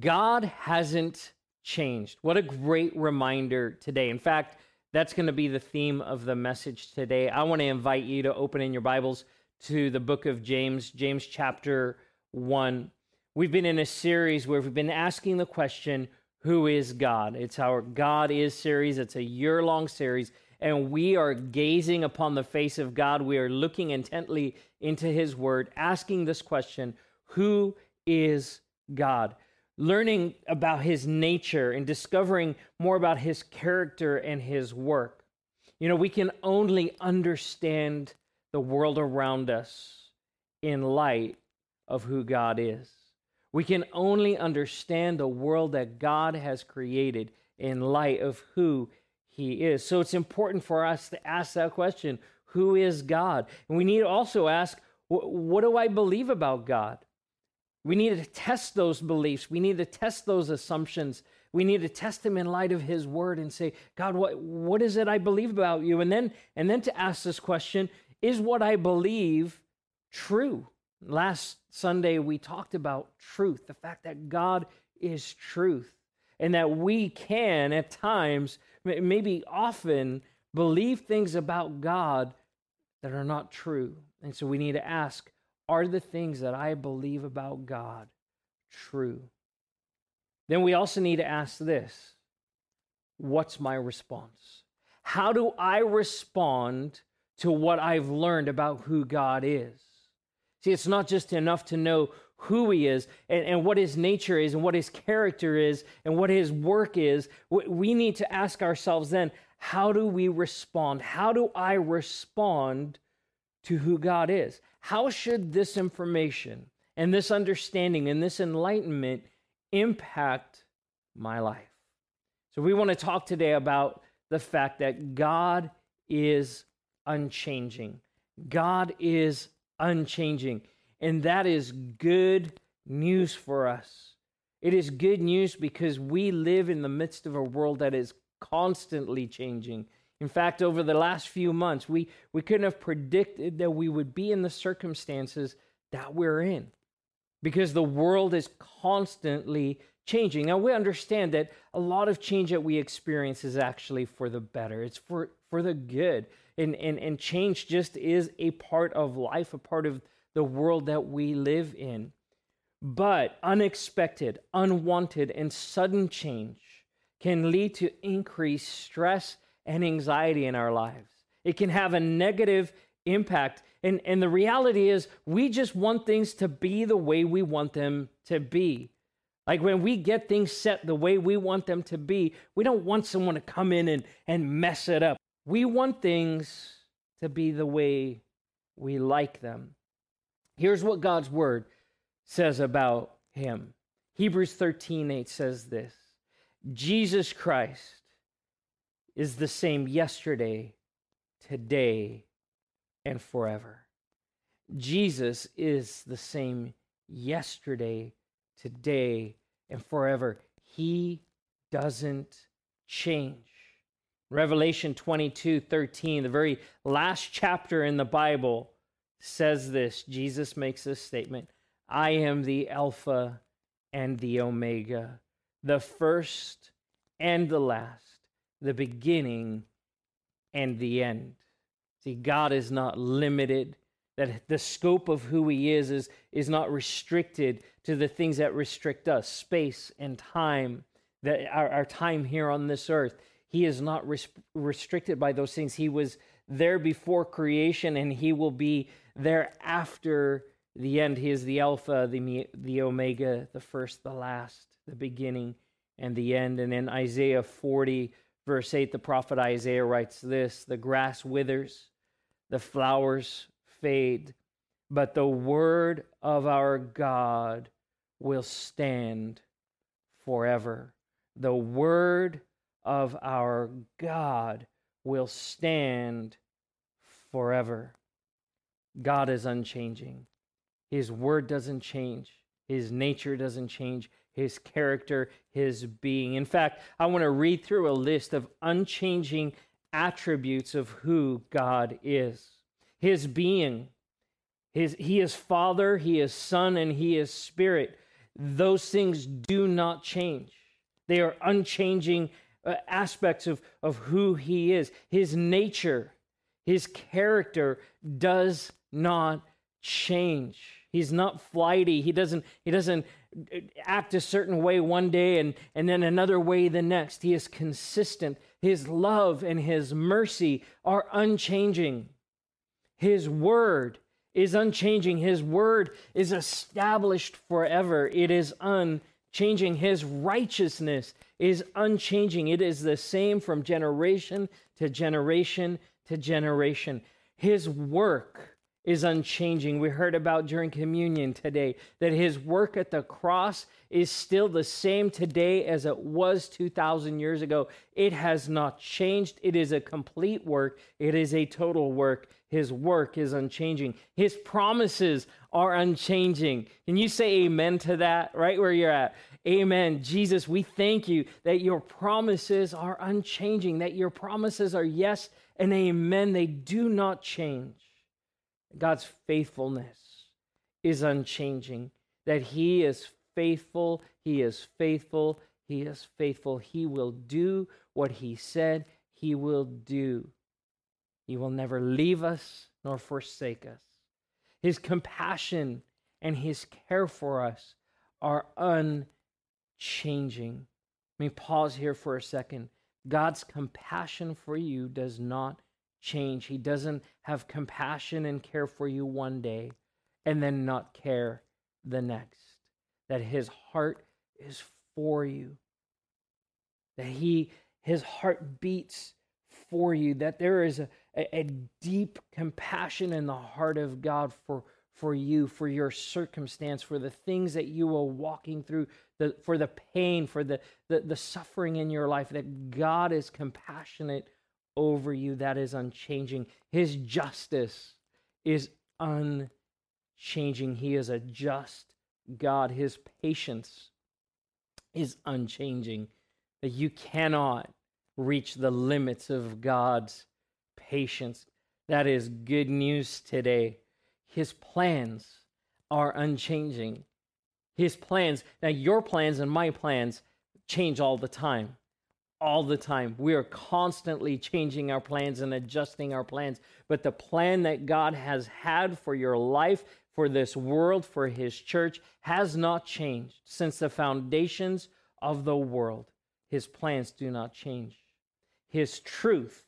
God hasn't changed. What a great reminder today. In fact, that's going to be the theme of the message today. I want to invite you to open in your Bibles to the book of James, James chapter 1. We've been in a series where we've been asking the question, Who is God? It's our God is series, it's a year long series, and we are gazing upon the face of God. We are looking intently into His Word, asking this question, Who is God? Learning about his nature and discovering more about his character and his work. You know, we can only understand the world around us in light of who God is. We can only understand the world that God has created in light of who he is. So it's important for us to ask that question who is God? And we need to also ask, what do I believe about God? We need to test those beliefs. We need to test those assumptions. We need to test them in light of his word and say, God, what, what is it I believe about you? And then, and then to ask this question, is what I believe true? Last Sunday, we talked about truth, the fact that God is truth, and that we can, at times, maybe often, believe things about God that are not true. And so we need to ask, are the things that I believe about God true? Then we also need to ask this What's my response? How do I respond to what I've learned about who God is? See, it's not just enough to know who he is and, and what his nature is and what his character is and what his work is. We need to ask ourselves then, how do we respond? How do I respond to who God is? How should this information and this understanding and this enlightenment impact my life? So, we want to talk today about the fact that God is unchanging. God is unchanging. And that is good news for us. It is good news because we live in the midst of a world that is constantly changing. In fact, over the last few months, we, we couldn't have predicted that we would be in the circumstances that we're in because the world is constantly changing. Now, we understand that a lot of change that we experience is actually for the better, it's for, for the good. And, and, and change just is a part of life, a part of the world that we live in. But unexpected, unwanted, and sudden change can lead to increased stress and anxiety in our lives. It can have a negative impact. And, and the reality is, we just want things to be the way we want them to be. Like when we get things set the way we want them to be, we don't want someone to come in and, and mess it up. We want things to be the way we like them. Here's what God's word says about him. Hebrews 13 8 says this Jesus Christ is the same yesterday, today, and forever. Jesus is the same yesterday, today, and forever. He doesn't change. Revelation 22 13, the very last chapter in the Bible, says this. Jesus makes this statement I am the Alpha and the Omega, the first and the last the beginning and the end. See, God is not limited. That the scope of who He is, is is not restricted to the things that restrict us, space and time, that our, our time here on this earth. He is not res- restricted by those things. He was there before creation, and He will be there after the end. He is the Alpha, the the Omega, the first, the last, the beginning, and the end. And in Isaiah forty Verse 8, the prophet Isaiah writes this The grass withers, the flowers fade, but the word of our God will stand forever. The word of our God will stand forever. God is unchanging. His word doesn't change, His nature doesn't change his character, his being. In fact, I want to read through a list of unchanging attributes of who God is. His being, his, he is Father, he is Son, and he is Spirit. those things do not change. They are unchanging uh, aspects of, of who he is. His nature, his character does not change. He's not flighty. He doesn't, he doesn't uh, act a certain way one day and, and then another way the next. He is consistent. His love and his mercy are unchanging. His word is unchanging. His word is established forever. It is unchanging. His righteousness is unchanging. It is the same from generation to generation to generation. His work is unchanging. We heard about during communion today that his work at the cross is still the same today as it was 2,000 years ago. It has not changed. It is a complete work, it is a total work. His work is unchanging. His promises are unchanging. Can you say amen to that right where you're at? Amen. Jesus, we thank you that your promises are unchanging, that your promises are yes and amen. They do not change. God's faithfulness is unchanging, that He is faithful, He is faithful, He is faithful. He will do what He said He will do. He will never leave us nor forsake us. His compassion and His care for us are unchanging. Let me pause here for a second. God's compassion for you does not change. He doesn't have compassion and care for you one day and then not care the next. That his heart is for you. That he his heart beats for you. That there is a, a, a deep compassion in the heart of God for for you, for your circumstance, for the things that you are walking through, the, for the pain, for the, the, the suffering in your life, that God is compassionate over you that is unchanging. His justice is unchanging. He is a just God. His patience is unchanging. That you cannot reach the limits of God's patience. That is good news today. His plans are unchanging. His plans, now your plans and my plans change all the time all the time. We are constantly changing our plans and adjusting our plans. But the plan that God has had for your life, for this world, for His church, has not changed since the foundations of the world. His plans do not change. His truth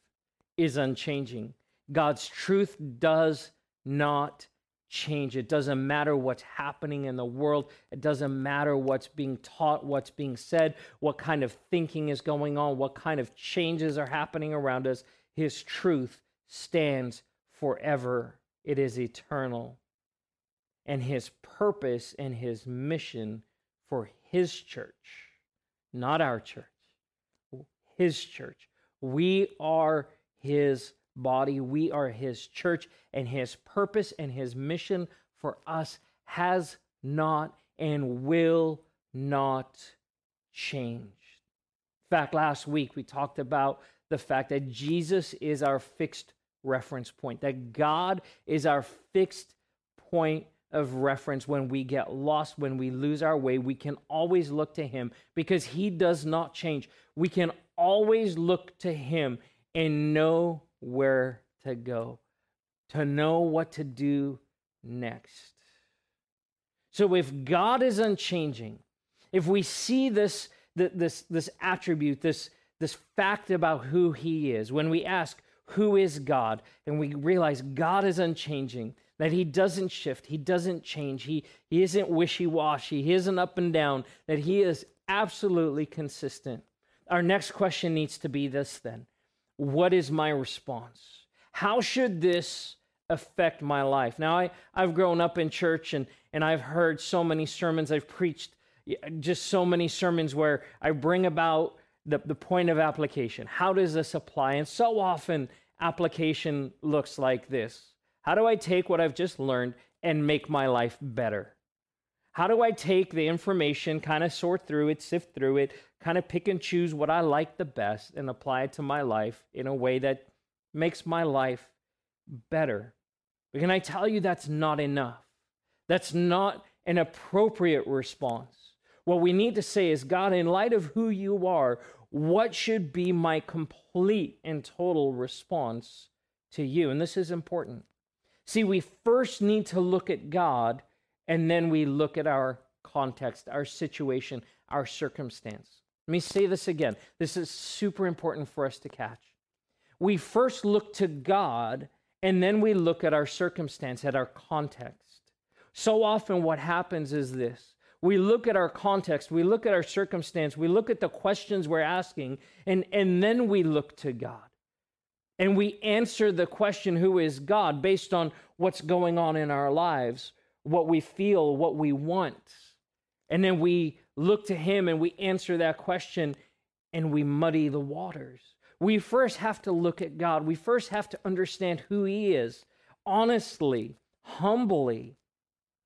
is unchanging. God's truth does not change. It doesn't matter what's happening in the world. It doesn't matter what's being taught, what's being said, what kind of thinking is going on, what kind of changes are happening around us. His truth stands forever, it is eternal. And his purpose and his mission for his church, not our church, his church. We are his body. We are his church, and his purpose and his mission for us has not and will not change. In fact, last week we talked about the fact that Jesus is our fixed reference point, that God is our fixed point of reference when we get lost, when we lose our way. We can always look to Him because He does not change. We can always look to Him and know where to go, to know what to do next. So if God is unchanging, if we see this, this, this attribute, this, this fact about who he is, when we ask, who is God? And we realize God is unchanging, that he doesn't shift, he doesn't change, he, he isn't wishy washy, he isn't up and down, that he is absolutely consistent. Our next question needs to be this then what is my response? How should this affect my life? Now, I, I've grown up in church and, and I've heard so many sermons, I've preached just so many sermons where I bring about the, the point of application. How does this apply? And so often, application looks like this How do I take what I've just learned and make my life better? How do I take the information, kind of sort through it, sift through it, kind of pick and choose what I like the best and apply it to my life in a way that makes my life better? But can I tell you that's not enough? That's not an appropriate response. What we need to say is, God, in light of who you are, what should be my complete and total response to you? And this is important. See, we first need to look at God and then we look at our context, our situation, our circumstance. Let me say this again. This is super important for us to catch. We first look to God and then we look at our circumstance, at our context. So often, what happens is this we look at our context, we look at our circumstance, we look at the questions we're asking, and, and then we look to God. And we answer the question, Who is God, based on what's going on in our lives, what we feel, what we want. And then we look to Him and we answer that question and we muddy the waters. We first have to look at God. We first have to understand who He is honestly, humbly,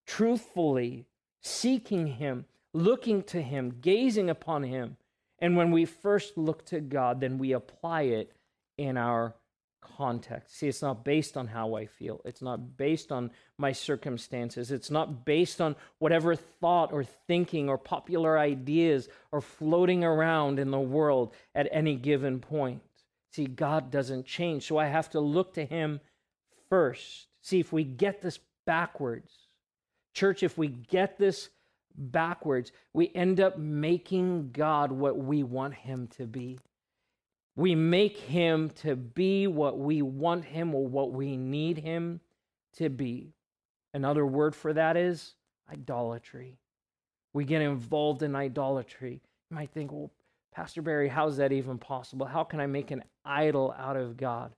truthfully, seeking Him, looking to Him, gazing upon Him. And when we first look to God, then we apply it in our context. See, it's not based on how I feel. It's not based on my circumstances. It's not based on whatever thought or thinking or popular ideas are floating around in the world at any given point. See, God doesn't change. So I have to look to Him first. See, if we get this backwards, church, if we get this backwards, we end up making God what we want Him to be. We make him to be what we want him or what we need him to be. Another word for that is idolatry. We get involved in idolatry. You might think, well, Pastor Barry, how's that even possible? How can I make an idol out of God?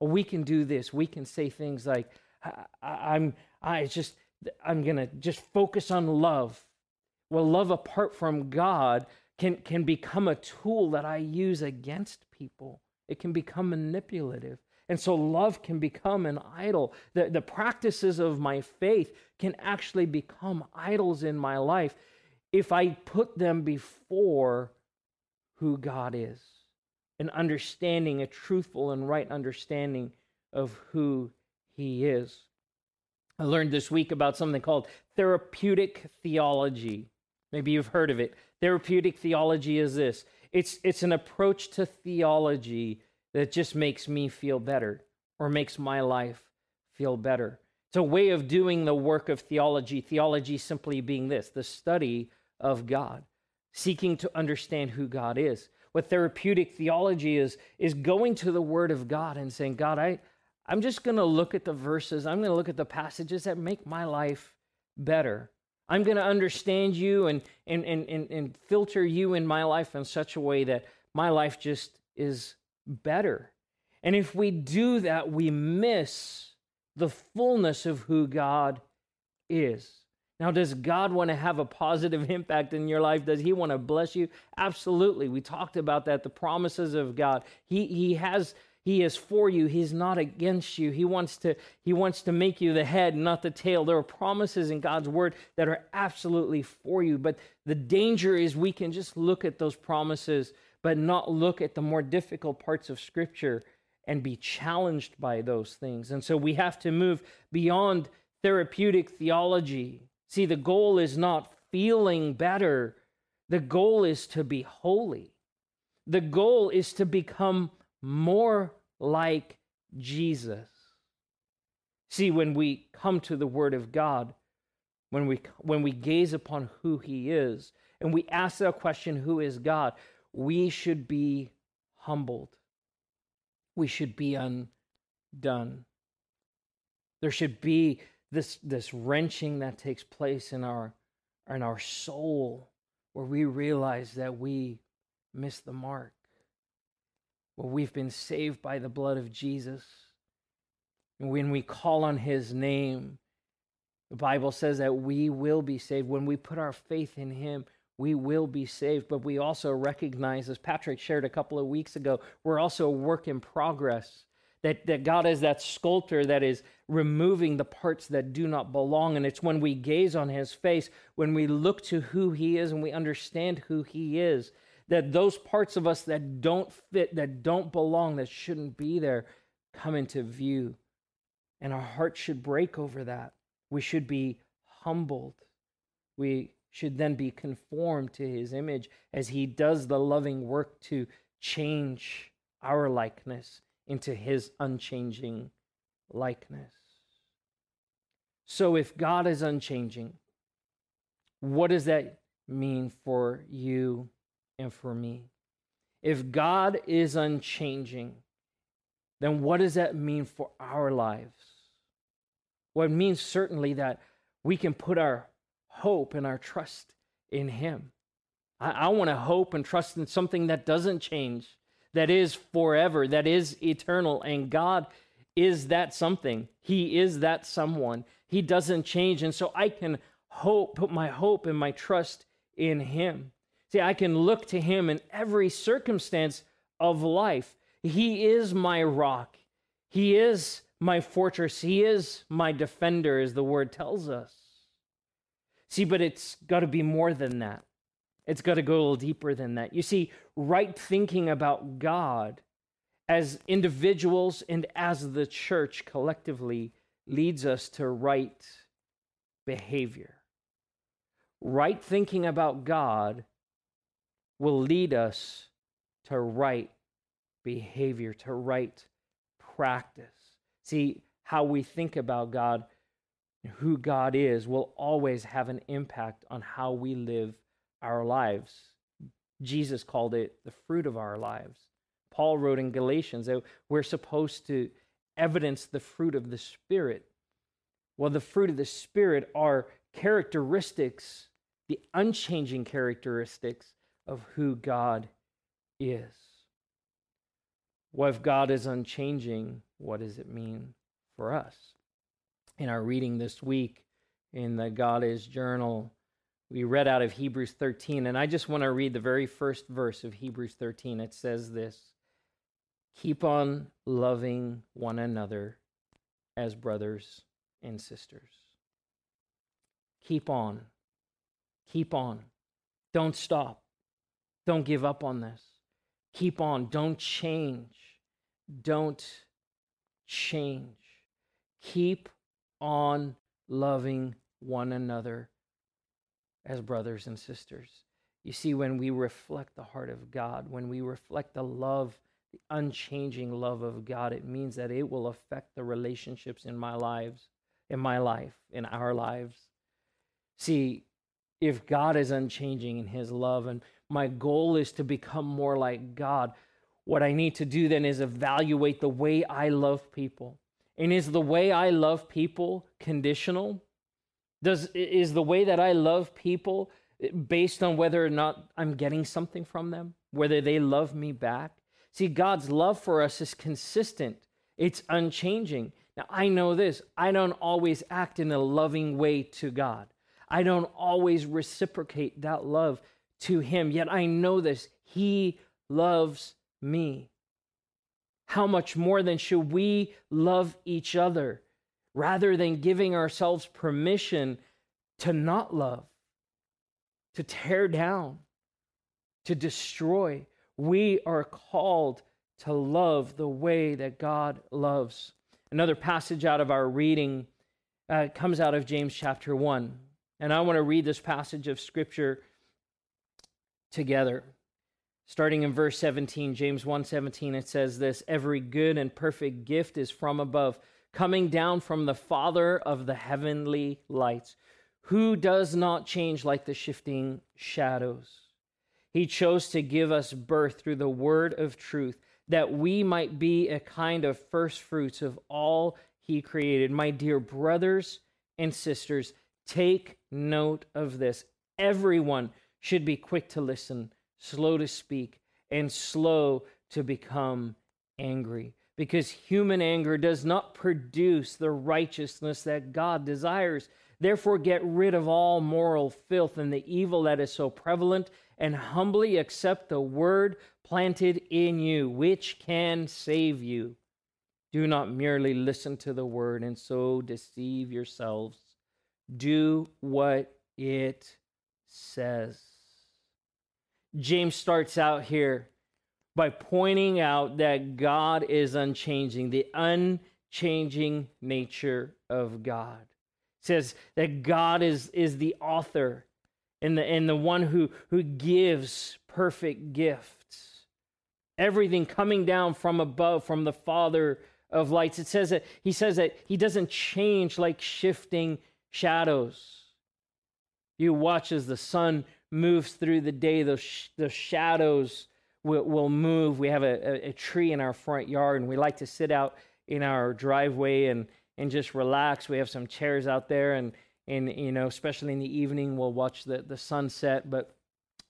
Well, we can do this. We can say things like, I, am I just, I'm to just focus on love. Well, love apart from God can, can become a tool that I use against people. It can become manipulative. And so love can become an idol. The, the practices of my faith can actually become idols in my life if I put them before who God is, an understanding, a truthful and right understanding of who He is. I learned this week about something called therapeutic theology. Maybe you've heard of it. Therapeutic theology is this it's, it's an approach to theology that just makes me feel better or makes my life feel better. It's a way of doing the work of theology, theology simply being this the study of God, seeking to understand who God is. What therapeutic theology is, is going to the Word of God and saying, God, I, I'm just going to look at the verses, I'm going to look at the passages that make my life better. I'm going to understand you and, and, and, and, and filter you in my life in such a way that my life just is better. And if we do that, we miss the fullness of who God is. Now, does God want to have a positive impact in your life? Does He want to bless you? Absolutely. We talked about that, the promises of God. He, he has he is for you. He's not against you. He wants to he wants to make you the head, not the tail. There are promises in God's word that are absolutely for you, but the danger is we can just look at those promises but not look at the more difficult parts of scripture and be challenged by those things. And so we have to move beyond therapeutic theology. See, the goal is not feeling better. The goal is to be holy. The goal is to become more like Jesus. See, when we come to the Word of God, when we, when we gaze upon who He is, and we ask the question, Who is God? we should be humbled. We should be undone. There should be this, this wrenching that takes place in our, in our soul where we realize that we miss the mark. Well, we've been saved by the blood of Jesus. And when we call on his name, the Bible says that we will be saved. When we put our faith in him, we will be saved. But we also recognize, as Patrick shared a couple of weeks ago, we're also a work in progress. That, that God is that sculptor that is removing the parts that do not belong. And it's when we gaze on his face, when we look to who he is and we understand who he is, that those parts of us that don't fit, that don't belong, that shouldn't be there, come into view. And our hearts should break over that. We should be humbled. we should then be conformed to his image as he does the loving work to change our likeness into his unchanging likeness. So, if God is unchanging, what does that mean for you and for me? If God is unchanging, then what does that mean for our lives? Well, it means certainly that we can put our hope and our trust in Him. I, I want to hope and trust in something that doesn't change, that is forever, that is eternal. And God is that something. He is that someone. He doesn't change. And so I can hope, put my hope and my trust in Him. See, I can look to Him in every circumstance of life. He is my rock. He is my fortress. He is my defender, as the word tells us. See, but it's got to be more than that. It's got to go a little deeper than that. You see, right thinking about God as individuals and as the church collectively leads us to right behavior. Right thinking about God will lead us to right behavior, to right practice. See, how we think about God, who God is, will always have an impact on how we live our lives. Jesus called it the fruit of our lives. Paul wrote in Galatians that we're supposed to evidence the fruit of the Spirit. Well, the fruit of the Spirit are characteristics, the unchanging characteristics of who God is. What if God is unchanging, what does it mean for us? In our reading this week in the God is Journal, we read out of Hebrews 13, and I just want to read the very first verse of Hebrews 13. It says this Keep on loving one another as brothers and sisters. Keep on. Keep on. Don't stop. Don't give up on this. Keep on. Don't change. Don't change. Keep on loving one another as brothers and sisters. You see, when we reflect the heart of God, when we reflect the love, the unchanging love of God, it means that it will affect the relationships in my lives, in my life, in our lives. See, if God is unchanging in his love, and my goal is to become more like God, what I need to do then is evaluate the way I love people. And is the way I love people conditional? Does is the way that I love people based on whether or not I'm getting something from them, whether they love me back? See, God's love for us is consistent. It's unchanging. Now, I know this. I don't always act in a loving way to God. I don't always reciprocate that love to him. Yet I know this. He loves me. How much more then should we love each other? rather than giving ourselves permission to not love, to tear down, to destroy. We are called to love the way that God loves. Another passage out of our reading uh, comes out of James chapter 1. And I want to read this passage of scripture together. Starting in verse 17, James 1:17 it says this, every good and perfect gift is from above coming down from the Father of the heavenly lights, who does not change like the shifting shadows. He chose to give us birth through the word of truth, that we might be a kind of first fruits of all he created. My dear brothers and sisters, take note of this. Everyone should be quick to listen, slow to speak, and slow to become angry because human anger does not produce the righteousness that God desires. Therefore, get rid of all moral filth and the evil that is so prevalent, and humbly accept the word planted in you, which can save you. Do not merely listen to the word and so deceive yourselves. Do what it says. James starts out here by pointing out that God is unchanging, the unchanging nature of God. Says that God is, is the author and the, and the one who, who gives perfect gifts. Everything coming down from above, from the Father of lights. It says that he says that he doesn't change like shifting shadows. You watch as the sun moves through the day, those, sh- those shadows will, will move. We have a, a, a tree in our front yard, and we like to sit out in our driveway and, and just relax. We have some chairs out there, and, and you know, especially in the evening, we'll watch the, the sunset. But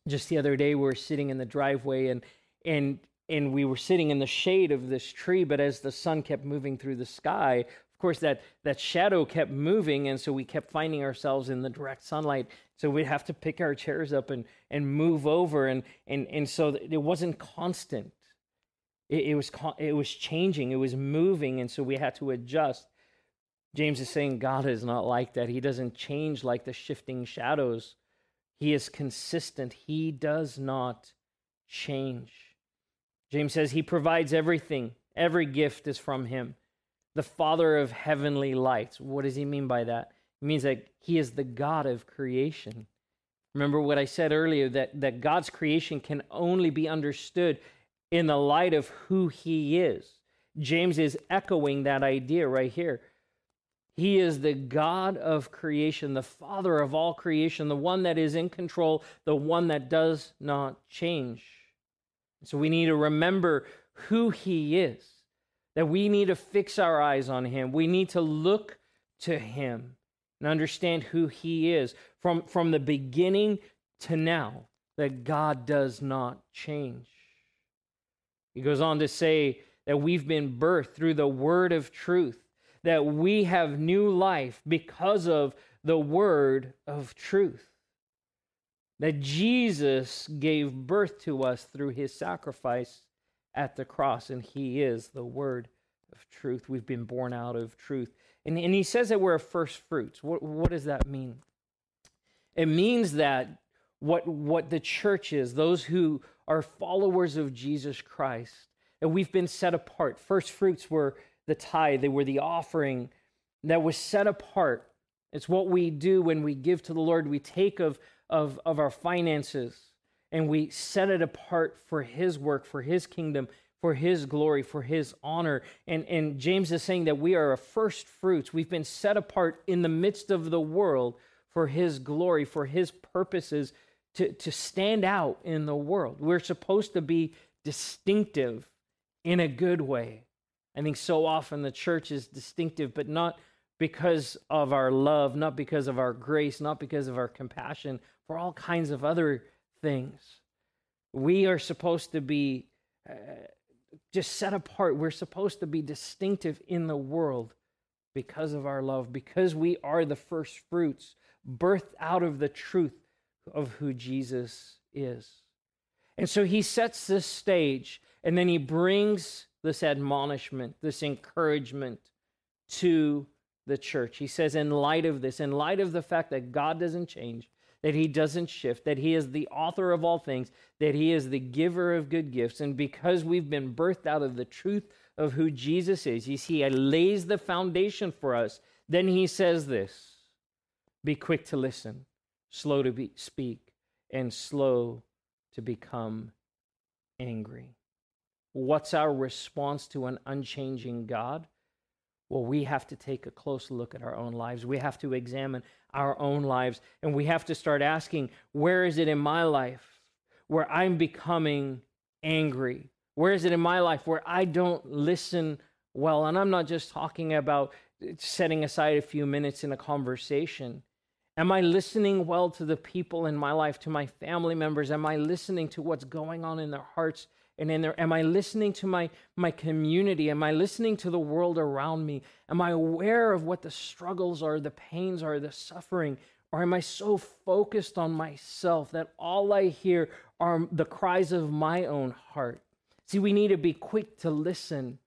just the other day, we were sitting in the driveway, and and and we were sitting in the shade of this tree. But as the sun kept moving through the sky, of course, that that shadow kept moving, and so we kept finding ourselves in the direct sunlight. So we'd have to pick our chairs up and and move over, and and and so it wasn't constant. It, it was it was changing, it was moving, and so we had to adjust. James is saying God is not like that. He doesn't change like the shifting shadows. He is consistent. He does not change. James says he provides everything. Every gift is from him. The Father of heavenly lights. What does he mean by that? It means that he is the God of creation. Remember what I said earlier that, that God's creation can only be understood in the light of who he is. James is echoing that idea right here. He is the God of creation, the Father of all creation, the one that is in control, the one that does not change. So we need to remember who he is, that we need to fix our eyes on him. We need to look to him and understand who he is from, from the beginning to now, that God does not change. He goes on to say that we've been birthed through the word of truth, that we have new life because of the word of truth. That Jesus gave birth to us through his sacrifice at the cross, and he is the word of truth. We've been born out of truth. And, and he says that we're a first fruits. What, what does that mean? It means that what, what the church is, those who are followers of Jesus Christ, that we've been set apart. First fruits were the tithe, they were the offering that was set apart. It's what we do when we give to the Lord. We take of, of, of our finances and we set it apart for His work, for His kingdom, for His glory, for His honor. And, and James is saying that we are a first fruits. We've been set apart in the midst of the world for His glory, for His purposes to, to stand out in the world. We're supposed to be distinctive in a good way. I think so often the church is distinctive, but not because of our love, not because of our grace, not because of our compassion, for all kinds of other things. We are supposed to be uh, just set apart. We're supposed to be distinctive in the world because of our love, because we are the first fruits, birthed out of the truth of who Jesus is. And so he sets this stage and then he brings this admonishment, this encouragement to the church. He says, in light of this, in light of the fact that God doesn't change, that he doesn't shift, that he is the author of all things, that he is the giver of good gifts, and because we've been birthed out of the truth of who Jesus is, you see, he lays the foundation for us. Then he says this be quick to listen, slow to be, speak, and slow to become angry. What's our response to an unchanging God? Well, we have to take a close look at our own lives. We have to examine our own lives, and we have to start asking where is it in my life where I'm becoming angry? Where is it in my life where I don't listen well? And I'm not just talking about setting aside a few minutes in a conversation. Am I listening well to the people in my life, to my family members? Am I listening to what's going on in their hearts and in there? Am I listening to my, my community? Am I listening to the world around me? Am I aware of what the struggles are, the pains are, the suffering? Or am I so focused on myself that all I hear are the cries of my own heart? See, we need to be quick to listen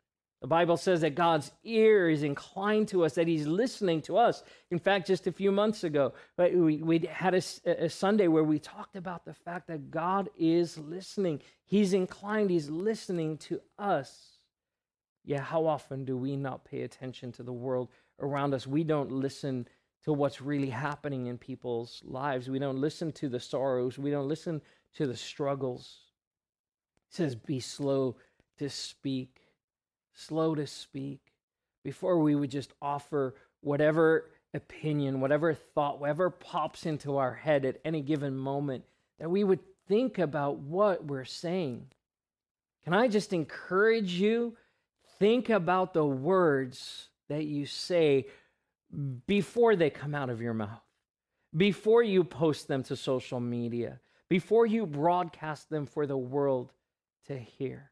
the Bible says that God's ear is inclined to us, that He's listening to us. In fact, just a few months ago, we, we had a, a Sunday where we talked about the fact that God is listening. He's inclined, He's listening to us. Yeah, how often do we not pay attention to the world around us? We don't listen to what's really happening in people's lives. We don't listen to the sorrows. We don't listen to the struggles. It says, Be slow to speak, slow to speak. Before we would just offer whatever opinion, whatever thought, whatever pops into our head at any given moment, that we would think about what we're saying. Can I just encourage you? Think about the words that you say before they come out of your mouth, before you post them to social media, before you broadcast them for the world to hear.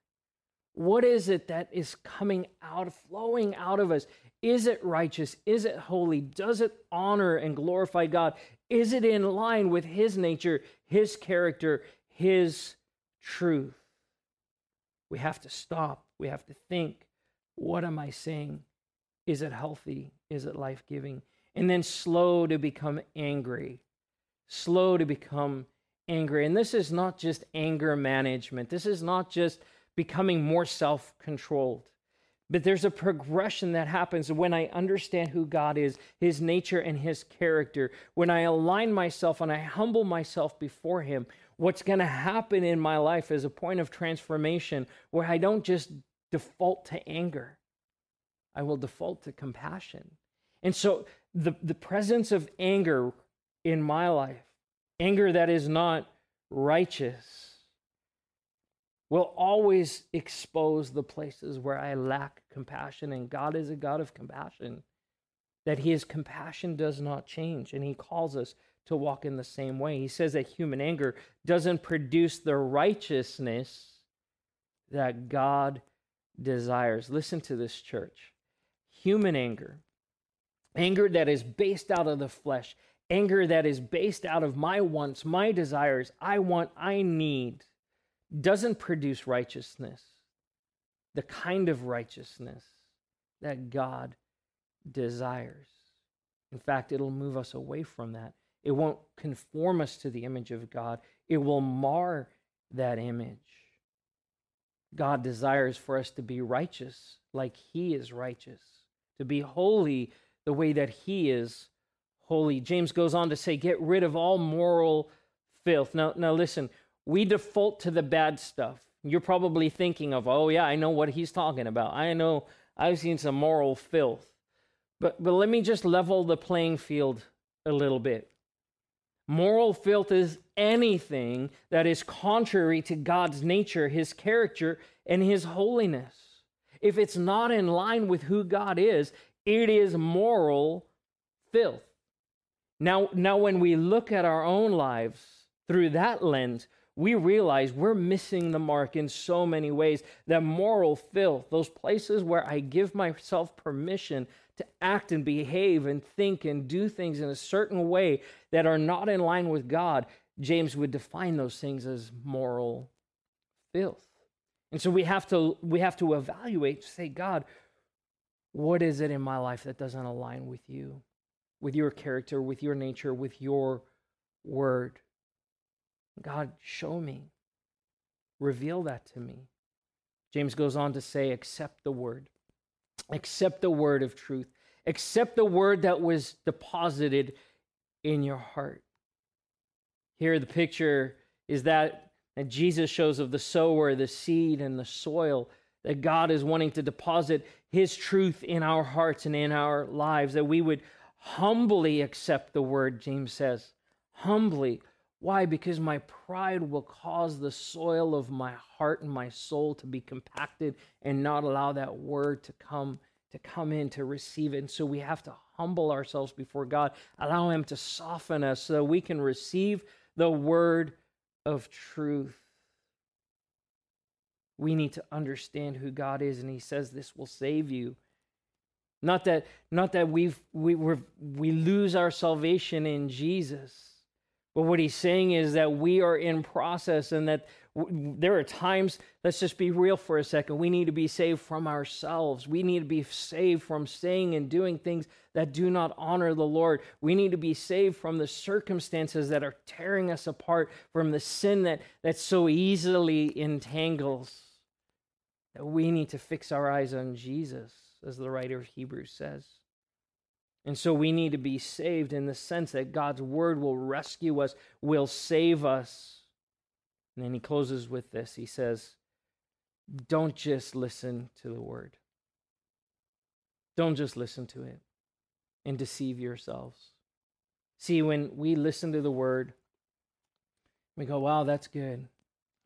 What is it that is coming out, flowing out of us? Is it righteous? Is it holy? Does it honor and glorify God? Is it in line with His nature, His character, His truth? We have to stop. We have to think what am I saying? Is it healthy? Is it life giving? And then slow to become angry. Slow to become angry. And this is not just anger management, this is not just becoming more self controlled. But there's a progression that happens when I understand who God is, his nature, and his character. When I align myself and I humble myself before him, what's going to happen in my life is a point of transformation where I don't just default to anger, I will default to compassion. And so the, the presence of anger in my life, anger that is not righteous, will always expose the places where I lack compassion. And God is a God of compassion, that His compassion does not change. And He calls us to walk in the same way. He says that human anger doesn't produce the righteousness that God desires. Listen to this, church. Human anger, anger that is based out of the flesh, anger that is based out of my wants, my desires, I want, I need, doesn't produce righteousness, the kind of righteousness that God desires. In fact, it'll move us away from that. It won't conform us to the image of God, it will mar that image. God desires for us to be righteous like He is righteous, to be holy the way that He is holy. James goes on to say, Get rid of all moral filth. Now, now listen, we default to the bad stuff. You're probably thinking of, oh, yeah, I know what he's talking about. I know I've seen some moral filth. But, but let me just level the playing field a little bit. Moral filth is anything that is contrary to God's nature, his character, and his holiness. If it's not in line with who God is, it is moral filth. Now, now when we look at our own lives through that lens, we realize we're missing the mark in so many ways. That moral filth, those places where I give myself permission to act and behave and think and do things in a certain way that are not in line with God, James would define those things as moral filth. And so we have to we have to evaluate, say, God, what is it in my life that doesn't align with you, with your character, with your nature, with your word? God, show me. Reveal that to me. James goes on to say, accept the word. Accept the word of truth. Accept the word that was deposited in your heart. Here, the picture is that, that Jesus shows of the sower, the seed, and the soil, that God is wanting to deposit his truth in our hearts and in our lives, that we would humbly accept the word, James says. Humbly. Why? Because my pride will cause the soil of my heart and my soul to be compacted and not allow that word to come to come in to receive it. And so we have to humble ourselves before God, allow him to soften us so we can receive the word of truth. We need to understand who God is and he says this will save you. Not that not that we've we we we lose our salvation in Jesus but what he's saying is that we are in process and that w- there are times, let's just be real for a second, we need to be saved from ourselves. We need to be saved from saying and doing things that do not honor the Lord. We need to be saved from the circumstances that are tearing us apart, from the sin that, that so easily entangles. That we need to fix our eyes on Jesus, as the writer of Hebrews says. And so we need to be saved in the sense that God's word will rescue us, will save us. And then he closes with this. He says, Don't just listen to the word, don't just listen to it and deceive yourselves. See, when we listen to the word, we go, Wow, that's good.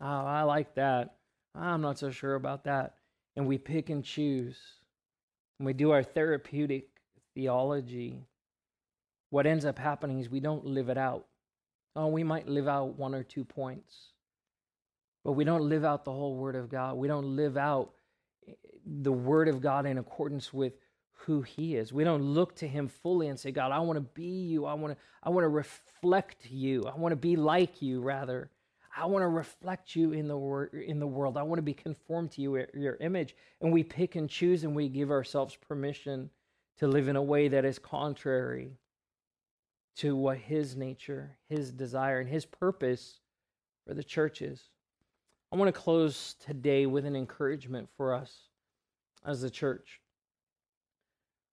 Oh, I like that. I'm not so sure about that. And we pick and choose. And we do our therapeutic theology. What ends up happening is we don't live it out. Oh, we might live out one or two points, but we don't live out the whole Word of God. We don't live out eh, the Word of God in accordance with who He is. We don't look to Him fully and say, God, I want to be you. I want to, I want to reflect you. I want to be like you, rather. I want to reflect you in the wor- in the world. I want to be conformed to you, eh, your image. And we pick and choose and we give ourselves permission to live in a way that is contrary to what his nature, his desire, and his purpose for the church is. I want to close today with an encouragement for us as a church.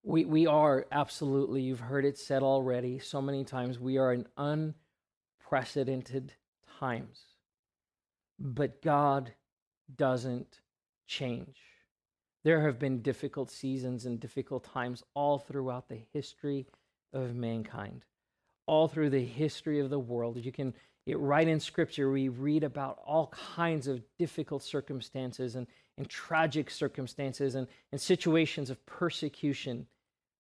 We, we are absolutely, you've heard it said already so many times, we are in unprecedented times. But God doesn't change. There have been difficult seasons and difficult times all throughout the history of mankind, all through the history of the world. You can it right in scripture we read about all kinds of difficult circumstances and, and tragic circumstances and, and situations of persecution.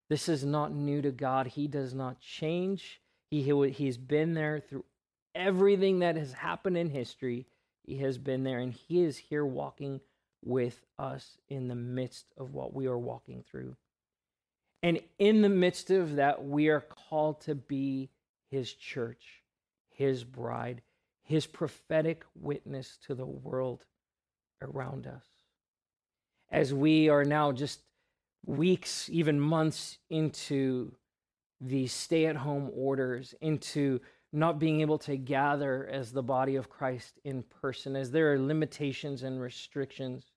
This is not new to God. He does not change. He, he's been there through everything that has happened in history. He has been there, and He is here walking with us in the midst of what we are walking through. And in the midst of that, we are called to be His church, His bride, His prophetic witness to the world around us. As we are now just weeks, even months into the stay at home orders, into not being able to gather as the body of Christ in person, as there are limitations and restrictions,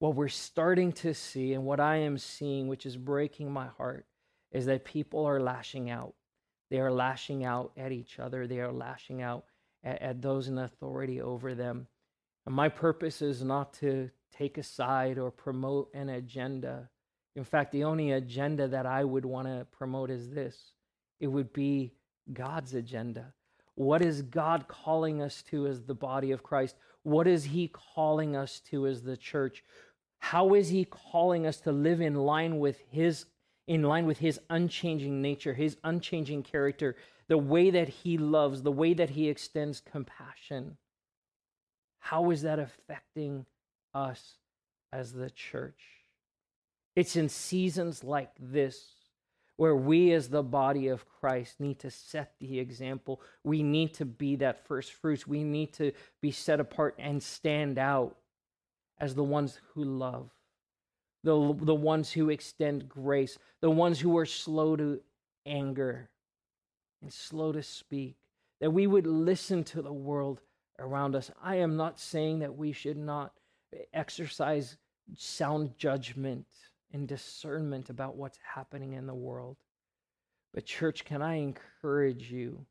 what we're starting to see and what I am seeing, which is breaking my heart, is that people are lashing out. They are lashing out at each other, they are lashing out at, at those in authority over them. And my purpose is not to take a side or promote an agenda. In fact, the only agenda that I would want to promote is this it would be God's agenda. What is God calling us to as the body of Christ? What is He calling us to as the church? How is He calling us to live in line with His in line with His unchanging nature, His unchanging character, the way that He loves, the way that He extends compassion? How is that affecting us as the church? It's in seasons like this where we as the body of Christ need to set the example. We need to be that first fruits. We need to be set apart and stand out as the ones who love, the, the ones who extend grace, the ones who are slow to anger and slow to speak, that we would listen to the world around us. I am not saying that we should not exercise sound judgment and discernment about what's happening in the world. But, church, can I encourage you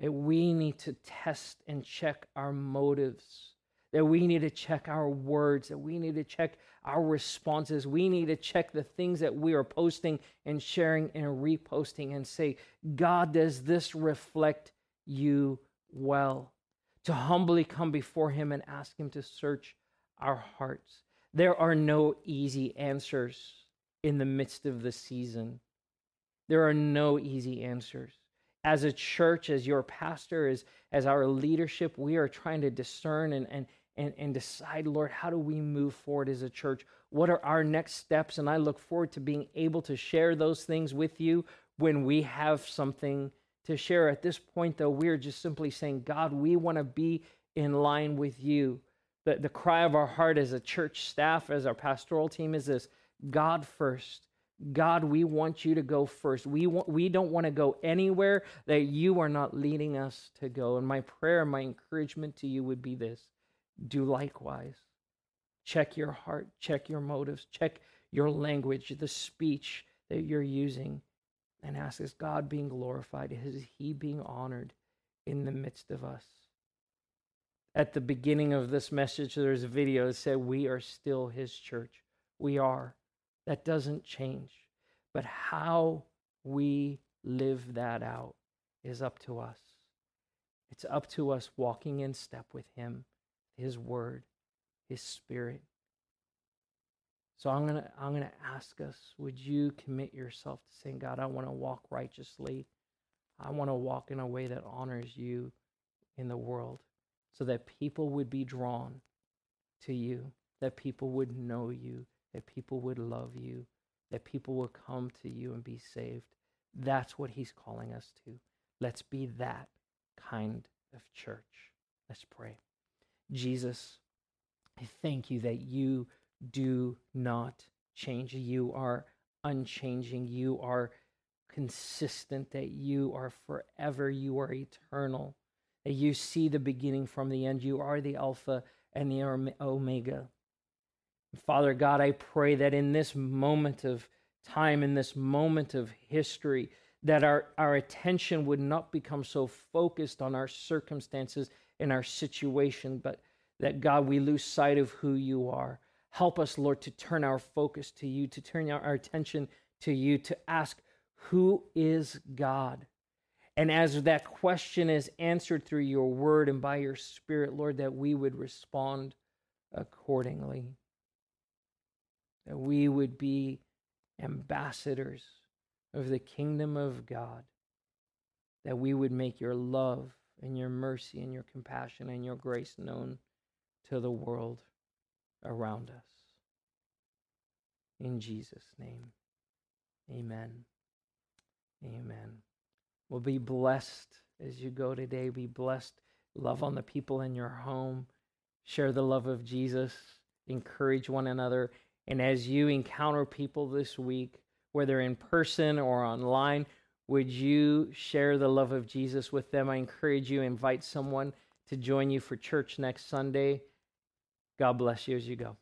that we need to test and check our motives, that we need to check our words, that we need to check our responses. We need to check the things that we are posting and sharing and reposting and say, God, does this reflect you well? To humbly come before Him and ask Him to search our hearts. There are no easy answers in the midst of the season. There are no easy answers. As a church, as your pastor, as, as our leadership, we are trying to discern and, and, and, and decide, Lord, how do we move forward as a church? What are our next steps? And I look forward to being able to share those things with you when we have something to share. At this point, though, we're just simply saying, God, we want to be in line with you the, the cry of our heart as a church staff, as our pastoral team is this God first. God, we want you to go first. We, want, we don't want to go anywhere that you are not leading us to go. And my prayer, my encouragement to you would be this do likewise. Check your heart, check your motives, check your language, the speech that you're using. and ask, is God being glorified? Is He being honored in the midst of us? At the beginning of this message, there's a video that said, We are still His church. We are. That doesn't change. But how we live that out is up to us. It's up to us walking in step with Him, His Word, His Spirit. So I'm gonna I'm gonna ask us, would you commit yourself to saying, God, I want to walk righteously. I want to walk in a way that honors you in the world so that people would be drawn to you, that people would know you, that people would love you, that people would come to you and be saved. That's what he's calling us to. Let's be that kind of church. Let's pray. Jesus, I thank you that you do not change. You are unchanging. You are consistent, that you are forever. You are eternal. That you see the beginning from the end. You are the Alpha and the Omega. Father God, I pray that in this moment of time, in this moment of history, that our, our attention would not become so focused on our circumstances and our situation, but that God, we lose sight of who you are. Help us, Lord, to turn our focus to you, to turn our attention to you, to ask, Who is God? And as that question is answered through your word and by your spirit, Lord, that we would respond accordingly. That we would be ambassadors of the kingdom of God, that we would make your love and your mercy and your compassion and your grace known to the world around us. In Jesus' name, amen. Amen. Well, be blessed as you go today. Be blessed. Love on the people in your home. Share the love of Jesus. Encourage one another. And as you encounter people this week, whether in person or online, would you share the love of Jesus with them? I encourage you, invite someone to join you for church next Sunday. God bless you as you go.